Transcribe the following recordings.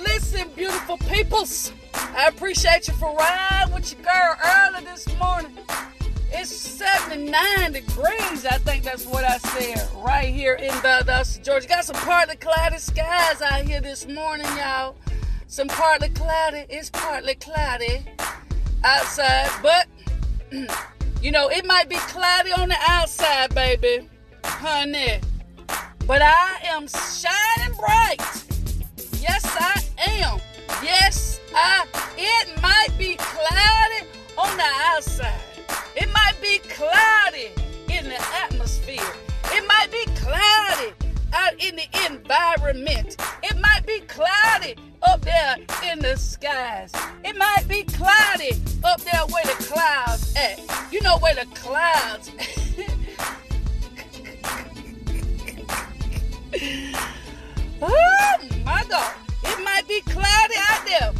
Listen, beautiful peoples. I appreciate you for riding with your girl early this morning. It's 79 degrees, I think that's what I said, right here in Valdosta, Georgia. Got some partly cloudy skies out here this morning, y'all. Some partly cloudy. It's partly cloudy outside, but you know, it might be cloudy on the outside, baby, honey. But I am shining bright Yes, I am. Yes, I. It might be cloudy on the outside. It might be cloudy in the atmosphere. It might be cloudy out in the environment. It might be cloudy up there in the skies. It might be cloudy up there where the clouds at. You know where the clouds oh my God. Might be cloudy out there,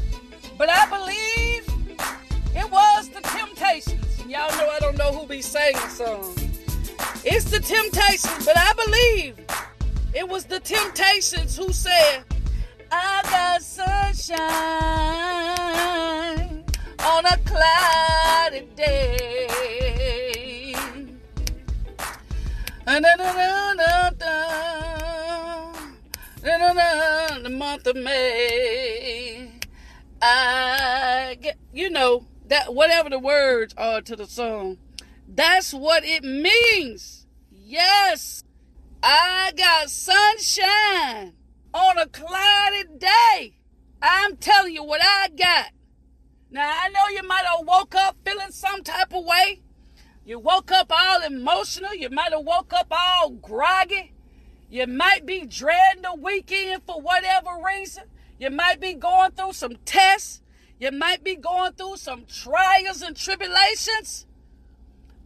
but I believe it was the Temptations. Y'all know I don't know who be singing songs. It's the Temptations, but I believe it was the Temptations who said, I got sunshine on a cloudy day. Da, da, da, the month of May. I get, you know, that whatever the words are to the song, that's what it means. Yes, I got sunshine on a cloudy day. I'm telling you what I got. Now, I know you might have woke up feeling some type of way. You woke up all emotional. You might have woke up all groggy. You might be dreading the weekend for whatever reason. You might be going through some tests. You might be going through some trials and tribulations.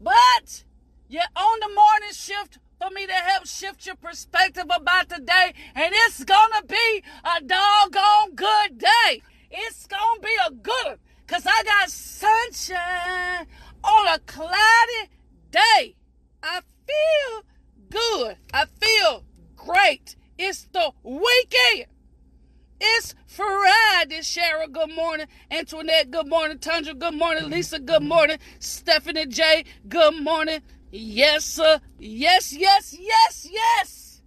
But you're on the morning shift for me to help shift your perspective about the day. And it's going to be a doggone good day. It's going to be a good one. Because I got sunshine on a cloudy day. I feel good. I feel great. It's the weekend. It's Friday. Cheryl, good morning. Antoinette, good morning. Tundra, good morning. Lisa, good morning. Stephanie J, good morning. Yes, sir. Yes, yes, yes, yes.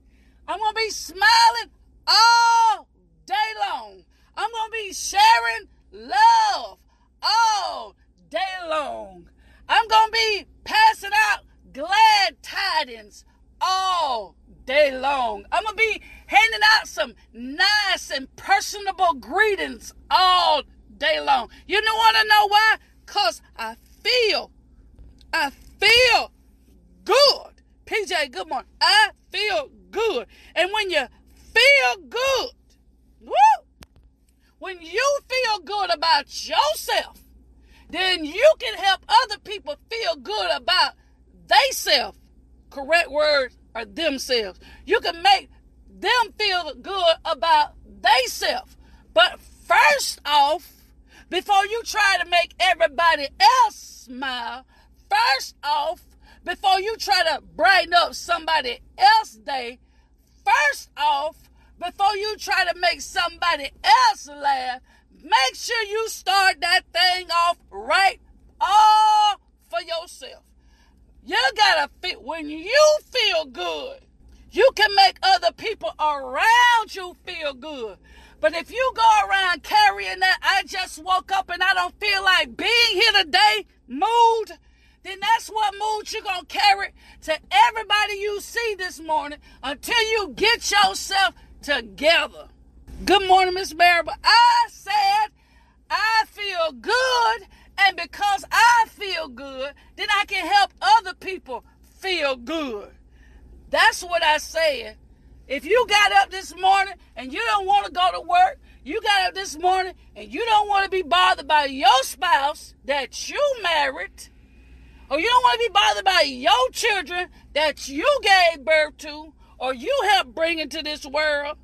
I'm going to be smiling all day long. I'm going to be sharing love all day long. I'm going to be passing out glad tidings all day long. I'm going to be handing out some nice and personable greetings all day long. You know want to know why? Because I feel, I feel good. PJ, good morning. I feel good. And when you feel good, woo, when you feel good about yourself, then you can help other people feel good about themselves. Correct word or themselves. You can make them feel good about themselves. But first off, before you try to make everybody else smile, first off, before you try to brighten up somebody else's day, first off, before you try to make somebody else laugh, make sure you start that thing off right all for yourself. You gotta feel when you feel good, you can make other people around you feel good. But if you go around carrying that, I just woke up and I don't feel like being here today mood, then that's what mood you're gonna carry to everybody you see this morning until you get yourself together. Good morning, Miss Marable. I said I feel good and because I feel good, then I can help other people feel good. That's what I said. If you got up this morning and you don't want to go to work, You got up this morning and you don't want to be bothered by your spouse that you married, or you don't want to be bothered by your children that you gave birth to, or you helped bring into this world,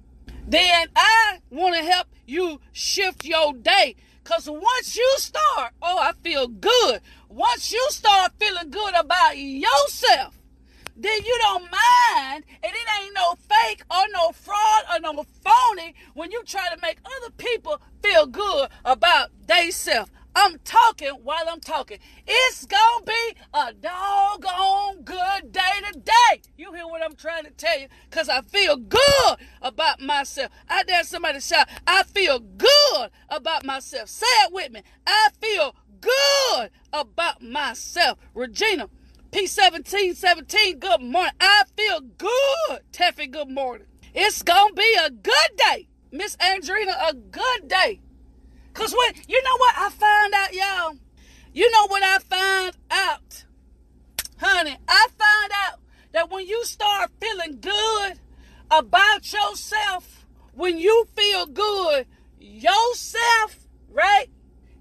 then I want to help you shift your day. Because once you start, oh, I feel good. Once you start feeling good about yourself, then you don't mind, and it ain't no fake or no fraud or no phony when you try to make other people feel good about themselves. I'm talking while I'm talking. It's gonna be a doggone good day today. You hear what I'm trying to tell you? Because I feel good about myself. I dare somebody shout, I feel good about myself. Say it with me. I feel good about myself. Regina, P1717, good morning. I feel good. Teffy, good morning. It's gonna be a good day. Miss Andrina, a good day. Cause when you know what I found out, y'all. You know what I found out, honey. I found out that when you start feeling good about yourself, when you feel good yourself, right?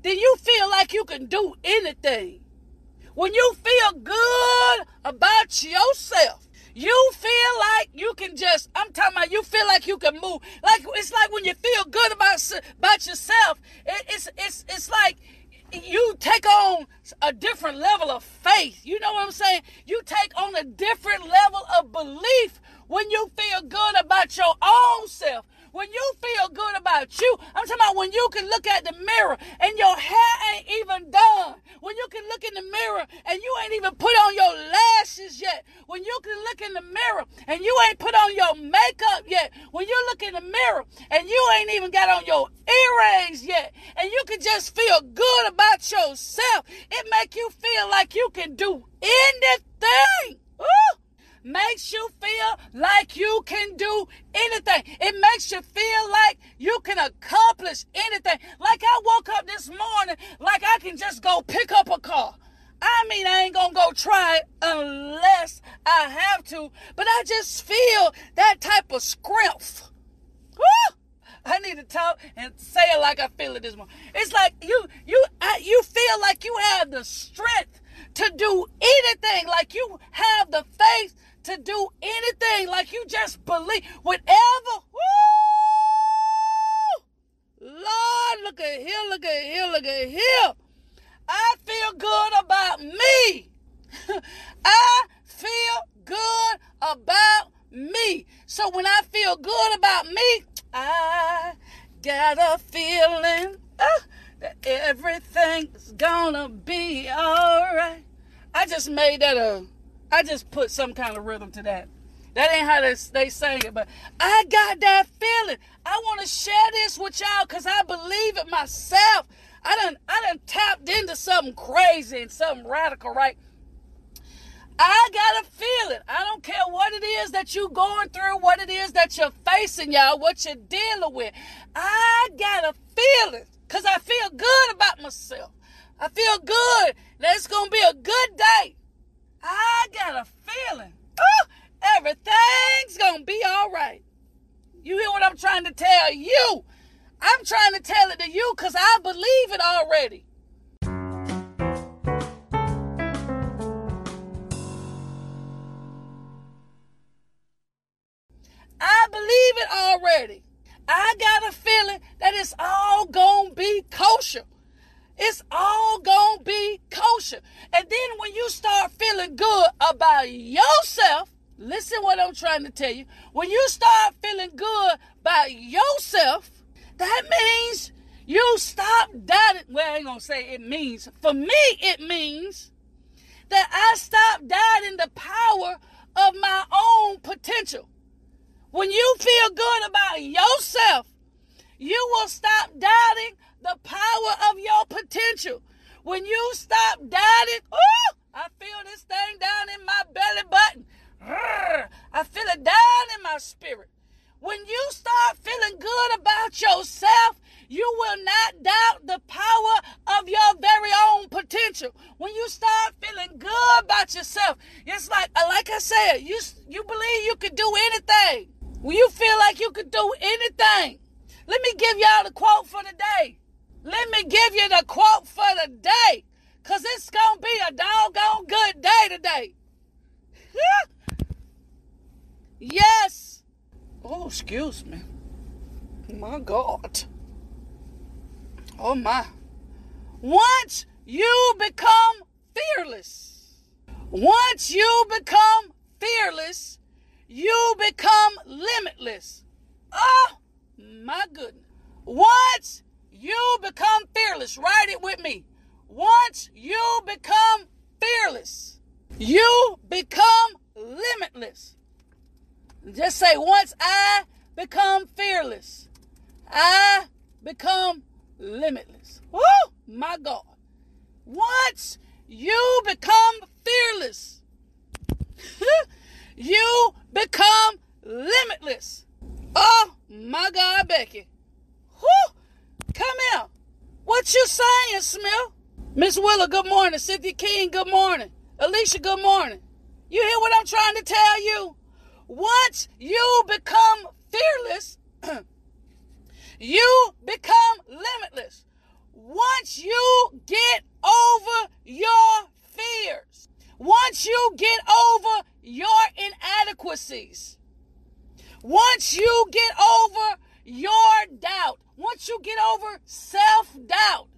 Then you feel like you can do anything. When you feel good about yourself, you just, I'm talking about you feel like you can move. Like it's like when you feel good about about yourself, it, it's it's it's like you take on a different level of faith. You know what I'm saying? You take on a different level of belief when you feel good about your own self. When you feel good about you, I'm talking about when you can look at the mirror and your hair ain't even done. When you can look in the mirror and you ain't even put on your lashes yet. When you can look in the mirror and you ain't put on your makeup yet. When you look in the mirror and you ain't even got on your earrings yet. And you can just feel good about yourself. It make you feel like you can do anything. Ooh makes you feel like you can do anything. It makes you feel like you can accomplish anything. Like I woke up this morning like I can just go pick up a car. I mean, I ain't gonna go try it unless I have to, but I just feel that type of. Woo! I need to talk and say it like I feel it this morning. It's like you, you, I, you feel like you have the strength to do anything, like you have the faith to do anything like you just believe. Whatever. Lord, look at here, look at here, look at here. I feel good about me. I feel good about me. So when I feel good about me, I got a feeling uh, that everything's gonna be alright. I just made that a I just put some kind of rhythm to that. That ain't how they, they sang it, but I got that feeling. I want to share this with y'all because I believe it myself. I done, I done tapped into something crazy and something radical, right? I got a feeling. I don't care what it is that you're going through, what it is that you're facing, y'all, what you're dealing with. I got a feeling because I feel good about myself. I feel good that it's going to be a good day. I got a feeling. Oh, everything's going to be all right. You hear what I'm trying to tell you? I'm trying to tell it to you because I believe it already. I believe it already. I got a feeling that it's all going to be kosher. It's all gonna be kosher. And then when you start feeling good about yourself, listen what I'm trying to tell you. When you start feeling good about yourself, that means you stop doubting. Well, I ain't gonna say it means. For me, it means that I stop doubting the power of my own potential. When you feel good about yourself, you will stop doubting the power of your potential. When you stop doubting, oh, I feel this thing down in my belly button. I feel it down in my spirit. When you start feeling good about yourself, you will not doubt the power of your very own potential. When you start feeling good about yourself, it's like, uh, like I said, you you believe you could do anything. When you feel like you could do anything, Let me give y'all the quote for the day. Let me give you the quote for the day. Because it's going to be a doggone good day today. yes. Oh, excuse me. My God. Oh, my. Once you become fearless, once you become fearless, you become limitless. Oh, my goodness. Once you become fearless, write it with me. Once you become fearless, you become limitless. Just say, once I become fearless, I become limitless. Woo! My God. Once you become fearless, you become limitless. Oh, my God, Becky. Whoo! Come here. What you saying, Smith? Miss Willa, good morning. Cynthia King, good morning. Alicia, good morning. You hear what I'm trying to tell you? Once you become fearless, you become limitless. Once you get over your fears, once you get over your inadequacies, once you get over your doubt, once you get over self doubt,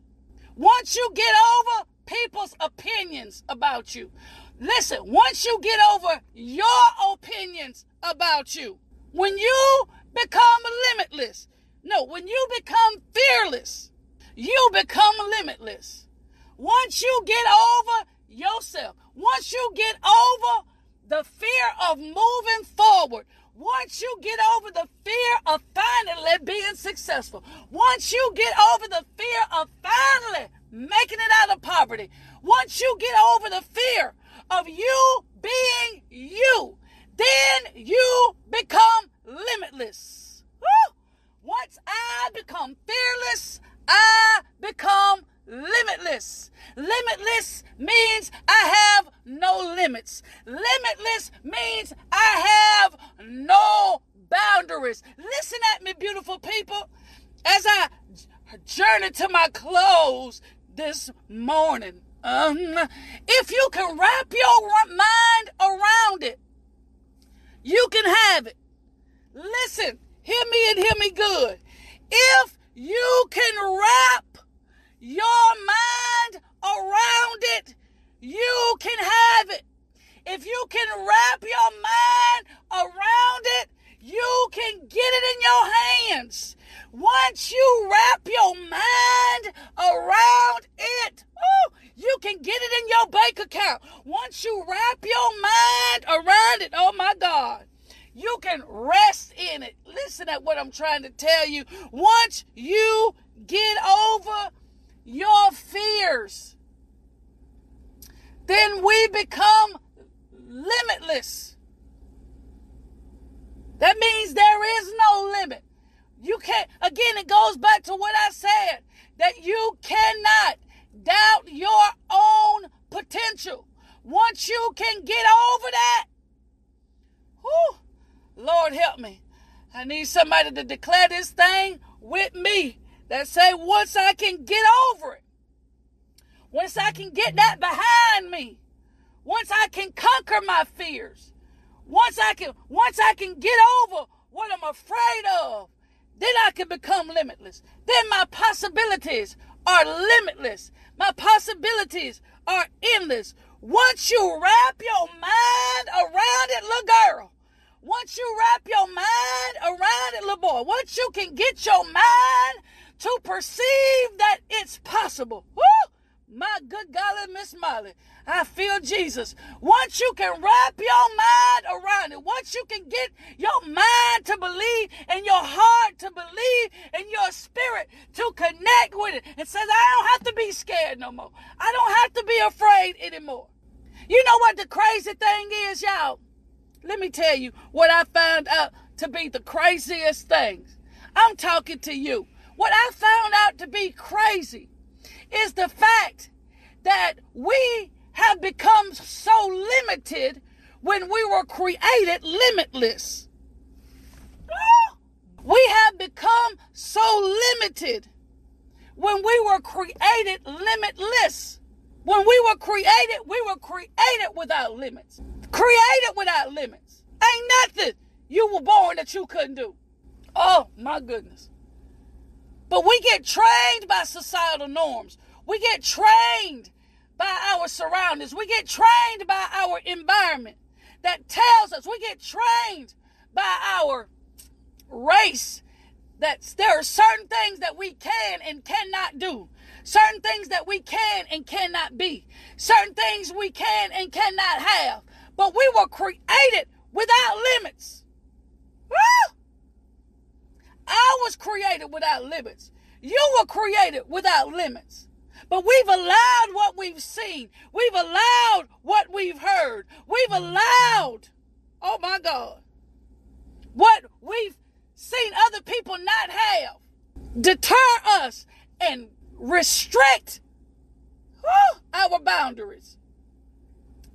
once you get over people's opinions about you, listen, once you get over your opinions about you, when you become limitless, no, when you become fearless, you become limitless. Once you get over yourself, once you get over the fear of moving forward, once you get over the fear of finally being successful, once you get over the fear of finally making it out of poverty, once you get over the fear of you being you, then you become limitless. Woo! Once I become fearless, I become limitless. Limitless means I have no limits. Limitless means I have no boundaries. Listen at me, beautiful people, as I journey to my close this morning. Um, if you can wrap your mind around it, you can have it. Listen, hear me and hear me good. If you can wrap your mind around it, you can have it. If you can wrap your mind around it, you can get it in your hands. Once you wrap your mind around it, oh, you can get it in your bank account. Once you wrap your mind around it, oh my God, you can rest in it. Listen at what I'm trying to tell you. Once you get over your fears, then we become limitless. That means there is no limit. You can't, again, it goes back to what I said that you cannot doubt your own potential. Once you can get over that, whew, Lord help me. I need somebody to declare this thing with me that say, once I can get over it, once I can get that behind me, once I can conquer my fears, once I can, once I can get over what I'm afraid of, then I can become limitless. Then my possibilities are limitless. My possibilities are endless. Once you wrap your mind around it, little girl, once you wrap your mind around it, little boy, once you can get your mind to perceive that it's possible, woo, my good golly, Miss Molly, I feel Jesus. Once you can wrap your mind around it, once you can get your mind to believe and your heart to believe and your spirit to connect with it and says, I don't have to be scared no more. I don't have to be afraid anymore. You know what the crazy thing is, y'all? Let me tell you what I found out to be the craziest things. I'm talking to you. What I found out to be crazy is the fact that we have become so limited when we were created limitless. We have become so limited when we were created limitless. When we were created, we were created without limits. Created without limits. Ain't nothing you were born that you couldn't do. Oh my goodness. But we get trained by societal norms. We get trained by our surroundings. We get trained by our environment that tells us, we get trained by our race that there are certain things that we can and cannot do. Certain things that we can and cannot be. Certain things we can and cannot have. But we were created without limits. Woo! I was created without limits. You were created without limits. But we've allowed what we've seen. We've allowed what we've heard. We've allowed, oh my God, what we've seen other people not have deter us and restrict whew, our boundaries.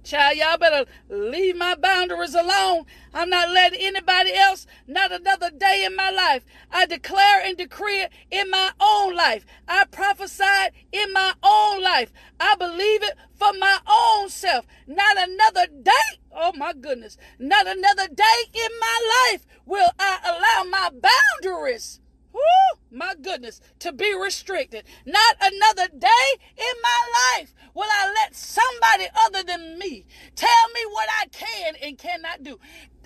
Child, y'all better leave my boundaries alone. I'm not letting anybody else, not another day in my life. I declare and decree it in my own life. I prophesied in my own life. I believe it for my own self. Not another day, oh my goodness, not another day in my life will I allow my boundaries Woo, my goodness, to be restricted. Not another day in my life will I other than me tell me what I can and cannot do.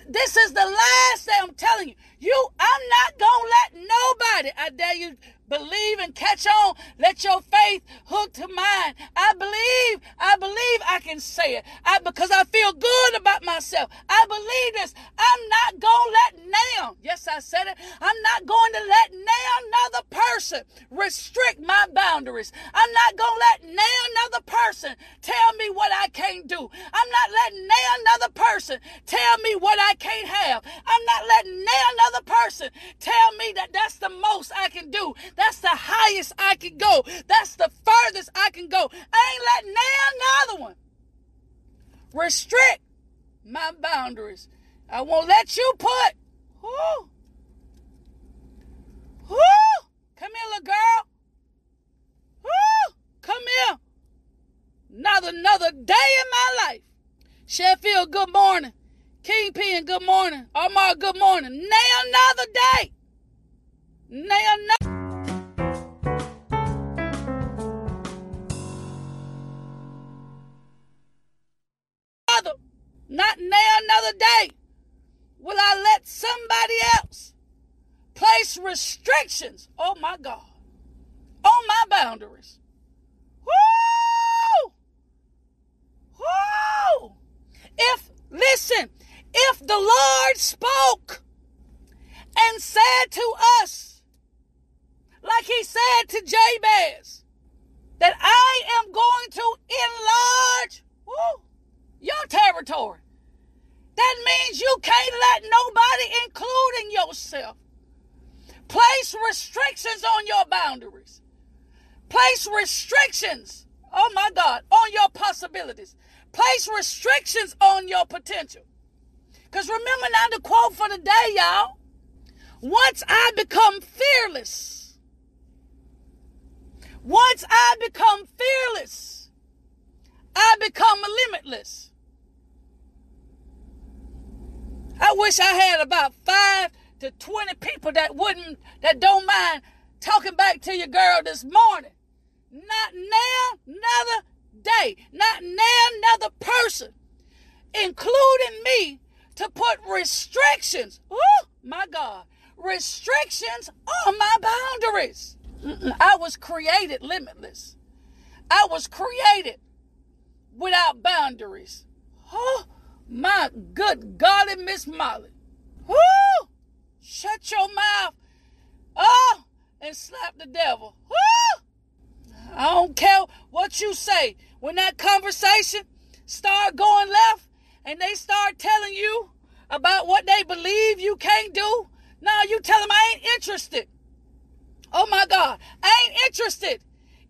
This is the last thing I'm telling you. You, I'm not gonna let nobody, I dare you believe and catch on. Let your faith hook to mine. I believe, I believe I can say it. I because I feel good about myself. I believe this. I'm not gonna let now. Yes, I said it. I'm not going to let now another person restrict my boundaries. I'm not gonna let now another person tell me what I can't do. I'm not letting now another person tell me what I can't have. I'm not letting now another person tell me that that's the most I can do. That's the highest I can go. That's the furthest I can go. I ain't letting nail another one restrict my boundaries. I won't let you put. Whoo, whoo, come here, little girl. Whoo, come here. Not another day in my life. Sheffield, good morning. Kingpin, good morning. Omar, good morning. Now another day. Now another. Now another day, will I let somebody else place restrictions, oh my God, on my boundaries. Woo! Woo! If, listen, if the Lord spoke and said to us, like he said to Jabez, that I am going to enlarge woo, your territory. That means you can't let nobody, including yourself, place restrictions on your boundaries. Place restrictions, oh my God, on your possibilities. Place restrictions on your potential. Because remember now the quote for the day, y'all. Once I become fearless, once I become fearless, I become limitless. I wish I had about five to 20 people that wouldn't, that don't mind talking back to your girl this morning. Not now, another day. Not now, another person, including me, to put restrictions. Oh, my God. Restrictions on my boundaries. I was created limitless. I was created without boundaries. Oh, my good golly, Miss Molly. Whoo! Shut your mouth. Oh, and slap the devil. Whoo! I don't care what you say. When that conversation start going left and they start telling you about what they believe you can't do, now you tell them I ain't interested. Oh my God. I ain't interested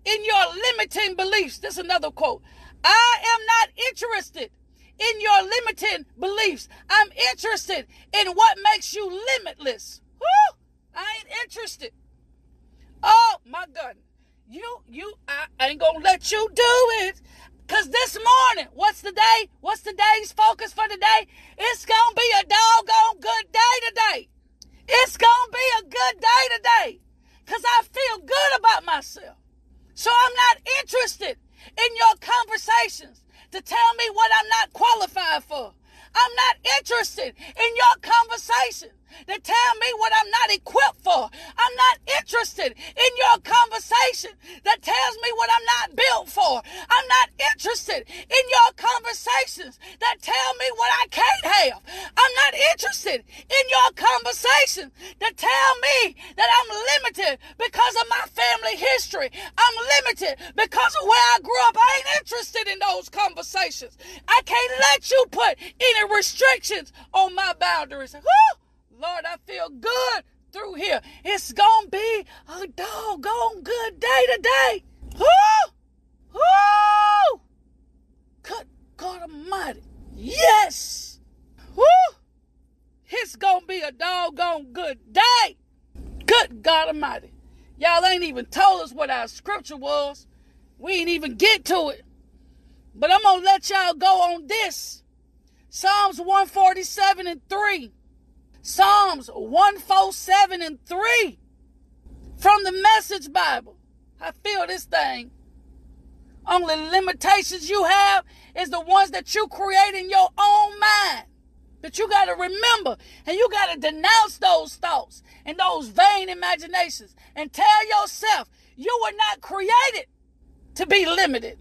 in your limiting beliefs. This is another quote. I am not interested in your limiting beliefs. I'm interested in what makes you limitless. Woo! I ain't interested. Oh my goodness. You, you, I ain't gonna let you do it. Cause this morning, what's the day? What's the day's focus for the day? It's gonna be a doggone good day today. It's gonna be a good day today. Cause I feel good about myself. So I'm not interested in your conversations to tell me what I'm not qualified for. I'm not interested in your conversation that tell me what I'm not equipped for. I'm not interested in your conversation that tells me what I'm not built for. I'm not interested in your conversations that tell me what I can't have. I'm not interested in your conversation that tell me that I'm limited because of my family history. I'm limited because of where I grew up. I ain't interested in those conversations. I can't let you put any restrictions on my boundaries. Woo! Lord, I feel good through here. It's gonna be a doggone good day today. Woo! Woo! Good God Almighty. Yes! Woo! It's gonna be a doggone good day. Good God Almighty. Y'all ain't even told us what our scripture was. We ain't even get to it. But I'm gonna let y'all go on this. Psalms 147 and 3. Psalms 147 and 3 from the Message Bible. I feel this thing. Only limitations you have is the ones that you create in your own mind. But you got to remember and you got to denounce those thoughts and those vain imaginations and tell yourself you were not created to be limited.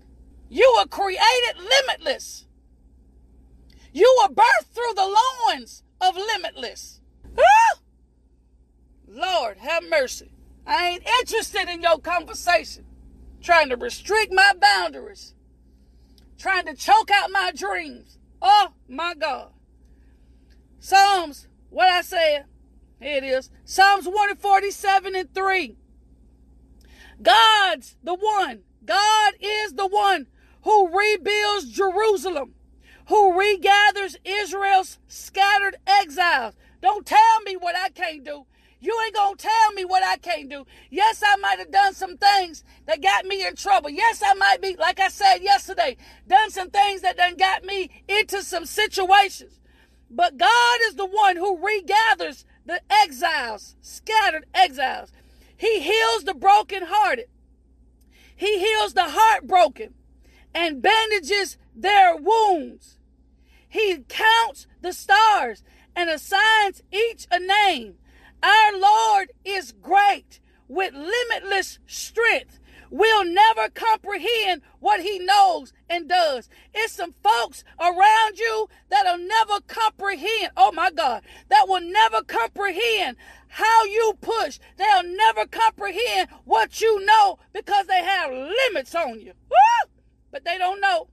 You were created limitless. You were birthed through the loins of limitless. Ah! Lord, have mercy. I ain't interested in your conversation. Trying to restrict my boundaries. Trying to choke out my dreams. Oh my God. Psalms, what I said, here it is. Psalms 147 and 3. God's the one. God is the one who rebuilds Jerusalem who regathers Israel's scattered exiles. Don't tell me what I can't do. You ain't gonna tell me what I can't do. Yes, I might have done some things that got me in trouble. Yes, I might be, like I said yesterday, done some things that done got me into some situations. But God is the one who regathers the exiles, scattered exiles. He heals the brokenhearted. He heals the heartbroken and bandages their wounds. He counts the stars and assigns each a name. Our Lord is great with limitless strength. We'll never comprehend what he knows and does. It's some folks around you that'll never comprehend. Oh my God. That will never comprehend how you push. They'll never comprehend what you know because they have limits on you. But they don't know.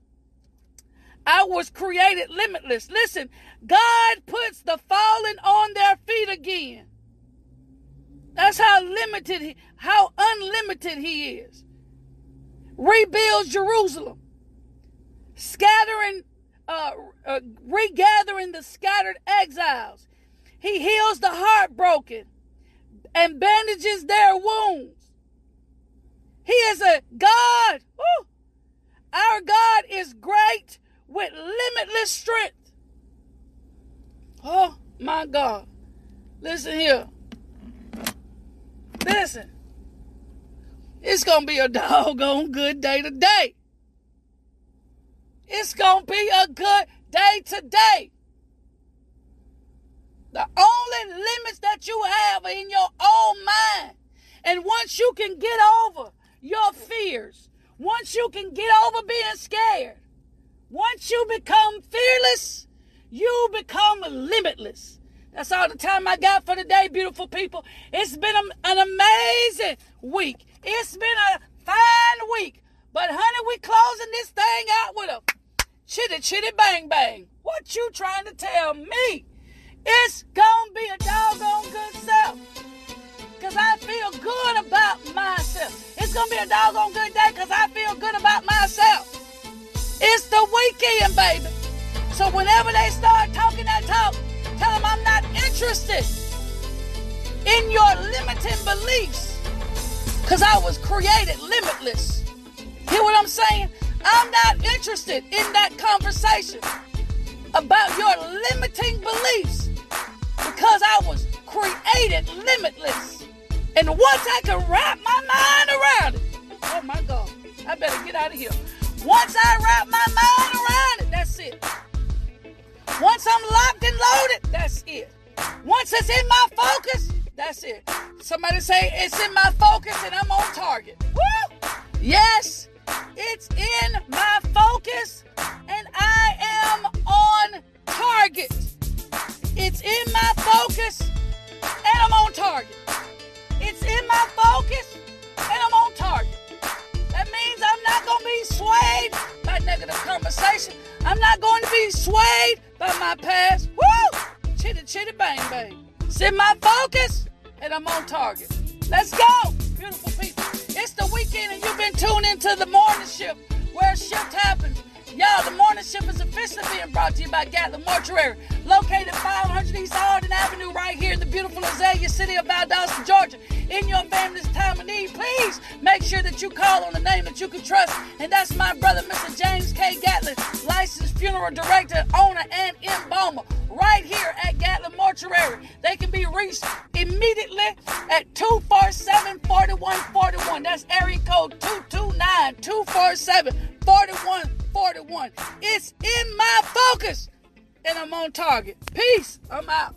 I was created limitless. Listen, God puts the fallen on their feet again. That's how limited, how unlimited he is. Rebuilds Jerusalem, scattering, uh, uh, regathering the scattered exiles. He heals the heartbroken and bandages their wounds. He is a God. Woo, our God is great with limitless strength. Oh my God. Listen here. Listen. It's going to be a doggone good day today. It's going to be a good day today. The only limits that you have are in your own mind. And once you can get over your fears, once you can get over being scared, once you become fearless, you become limitless. That's all the time I got for today, beautiful people. It's been an amazing week. It's been a fine week. But honey, we closing this thing out with a chitty chitty bang bang. What you trying to tell me? It's gonna be a doggone good self. Cause I feel good about myself. It's gonna be a doggone good day because I feel good about myself. It's the weekend, baby. So whenever they start talking that talk, tell them I'm not interested in your limiting beliefs. Because I was created limitless. Hear what I'm saying? I'm not interested in that conversation about your limiting beliefs because I was created limitless. And once I can wrap my mind around it, oh my God, I better get out of here. Once I wrap my mind around it, that's it. Once I'm locked and loaded, that's it. Once it's in my focus, that's it. Somebody say it's in my focus and I'm on target. Woo! Yes, it's in my focus and I am on target. It's in my focus and I'm on target. It's in my focus and I'm on target. That means I'm not going to be swayed by negative conversation. I'm not going to be swayed by my past. Woo! Chitty chitty bang bang. It's in my focus and I'm on target. Let's go, beautiful people. It's the weekend and you've been tuned into the morning shift where a shift happens. Y'all, the morning shift is officially being brought to you by Gatlin Mortuary, located 500 East Arden Avenue, right here in the beautiful Azalea City of Valdosta, Georgia. In your family's time of need, please make sure that you call on the name that you can trust, and that's my brother, Mr. James K. Gatlin, licensed funeral director, owner, and embalmer, right here at Gatlin Mortuary. They can be reached immediately at 247 4141. That's area code 229 247 4141. It's in my focus and I'm on target. Peace. I'm out.